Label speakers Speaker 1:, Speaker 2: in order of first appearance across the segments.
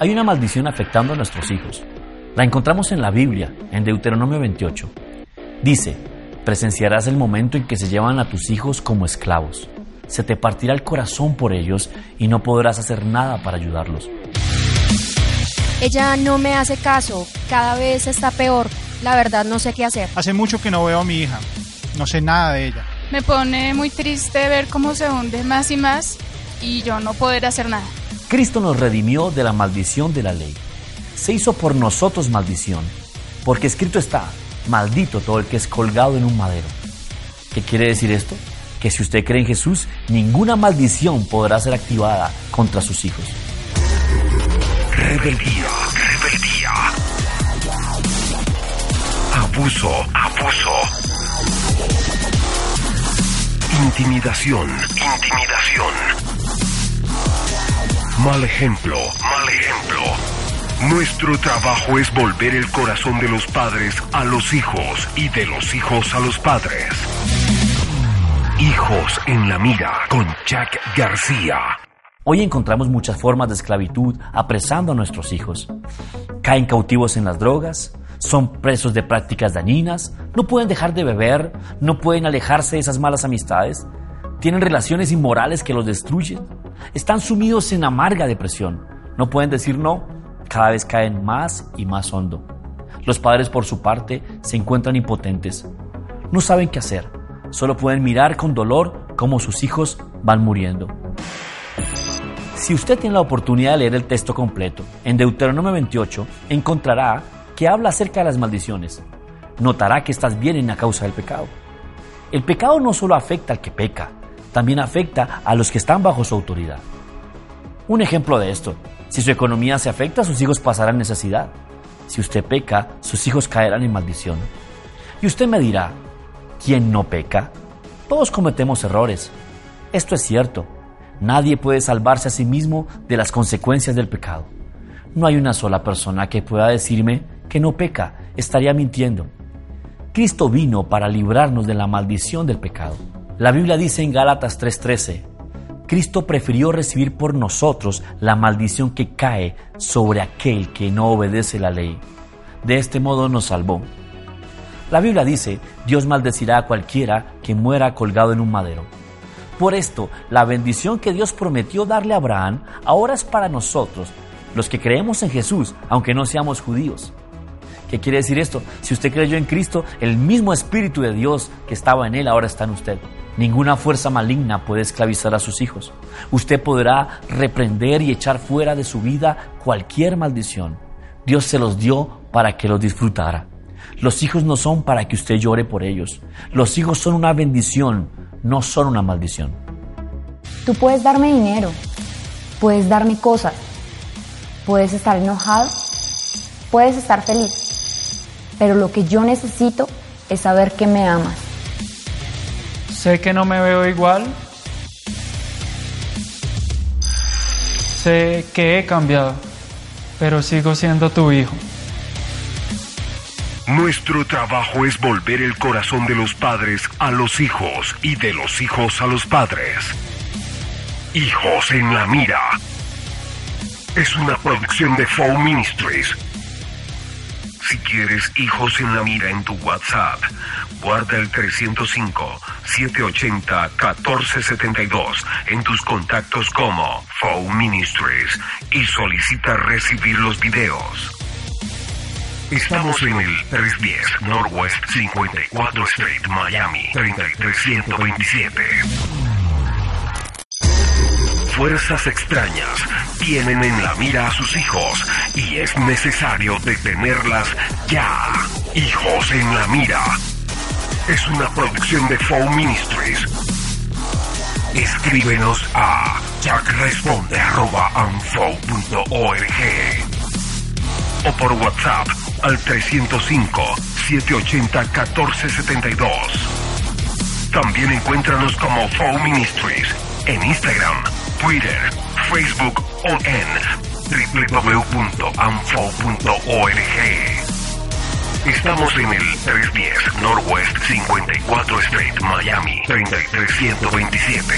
Speaker 1: Hay una maldición afectando a nuestros hijos. La encontramos en la Biblia, en Deuteronomio 28. Dice, presenciarás el momento en que se llevan a tus hijos como esclavos. Se te partirá el corazón por ellos y no podrás hacer nada para ayudarlos.
Speaker 2: Ella no me hace caso, cada vez está peor. La verdad no sé qué hacer.
Speaker 3: Hace mucho que no veo a mi hija. No sé nada de ella.
Speaker 4: Me pone muy triste ver cómo se hunde más y más y yo no poder hacer nada.
Speaker 1: Cristo nos redimió de la maldición de la ley. Se hizo por nosotros maldición, porque escrito está, maldito todo el que es colgado en un madero. ¿Qué quiere decir esto? Que si usted cree en Jesús, ninguna maldición podrá ser activada contra sus hijos.
Speaker 5: Rebeldía, rebeldía. Abuso, abuso. Intimidación, intimidación. Mal ejemplo, mal ejemplo. Nuestro trabajo es volver el corazón de los padres a los hijos y de los hijos a los padres. Hijos en la mira con Jack García.
Speaker 1: Hoy encontramos muchas formas de esclavitud apresando a nuestros hijos. Caen cautivos en las drogas, son presos de prácticas dañinas, no pueden dejar de beber, no pueden alejarse de esas malas amistades, tienen relaciones inmorales que los destruyen, están sumidos en amarga depresión, no pueden decir no, cada vez caen más y más hondo. Los padres por su parte se encuentran impotentes, no saben qué hacer, solo pueden mirar con dolor cómo sus hijos van muriendo. Si usted tiene la oportunidad de leer el texto completo, en Deuteronomio 28 encontrará que habla acerca de las maldiciones. Notará que estás bien en la causa del pecado. El pecado no solo afecta al que peca, también afecta a los que están bajo su autoridad. Un ejemplo de esto, si su economía se afecta, sus hijos pasarán necesidad. Si usted peca, sus hijos caerán en maldición. Y usted me dirá, ¿quién no peca? Todos cometemos errores. Esto es cierto. Nadie puede salvarse a sí mismo de las consecuencias del pecado. No hay una sola persona que pueda decirme que no peca, estaría mintiendo. Cristo vino para librarnos de la maldición del pecado. La Biblia dice en Gálatas 3:13, Cristo prefirió recibir por nosotros la maldición que cae sobre aquel que no obedece la ley. De este modo nos salvó. La Biblia dice, Dios maldecirá a cualquiera que muera colgado en un madero. Por esto, la bendición que Dios prometió darle a Abraham ahora es para nosotros, los que creemos en Jesús, aunque no seamos judíos. ¿Qué quiere decir esto? Si usted creyó en Cristo, el mismo Espíritu de Dios que estaba en Él ahora está en usted. Ninguna fuerza maligna puede esclavizar a sus hijos. Usted podrá reprender y echar fuera de su vida cualquier maldición. Dios se los dio para que los disfrutara. Los hijos no son para que usted llore por ellos. Los hijos son una bendición, no son una maldición.
Speaker 6: Tú puedes darme dinero, puedes darme cosas, puedes estar enojado, puedes estar feliz, pero lo que yo necesito es saber que me amas.
Speaker 7: Sé que no me veo igual. Sé que he cambiado, pero sigo siendo tu hijo.
Speaker 5: Nuestro trabajo es volver el corazón de los padres a los hijos y de los hijos a los padres. Hijos en la mira. Es una producción de Fow Ministries. Si quieres hijos en la mira en tu WhatsApp, guarda el 305-780-1472 en tus contactos como Fow Ministries y solicita recibir los videos. Estamos en el 310 Northwest 54 Street, Miami 33127. Fuerzas extrañas tienen en la mira a sus hijos y es necesario detenerlas ya. Hijos en la mira. Es una producción de Fow Ministries. Escríbenos a jackresponde.anfo.org o por WhatsApp al 305-780-1472. También encuéntranos como Flow Ministries en Instagram, Twitter, Facebook o en www.anfo.org. Estamos en el 310 Northwest 54 Street, Miami 33127.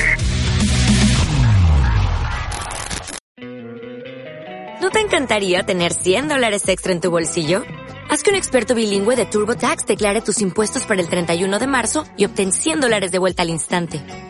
Speaker 8: ¿No te encantaría tener 100 dólares extra en tu bolsillo? Haz que un experto bilingüe de TurboTax declare tus impuestos para el 31 de marzo y obtén 100 dólares de vuelta al instante.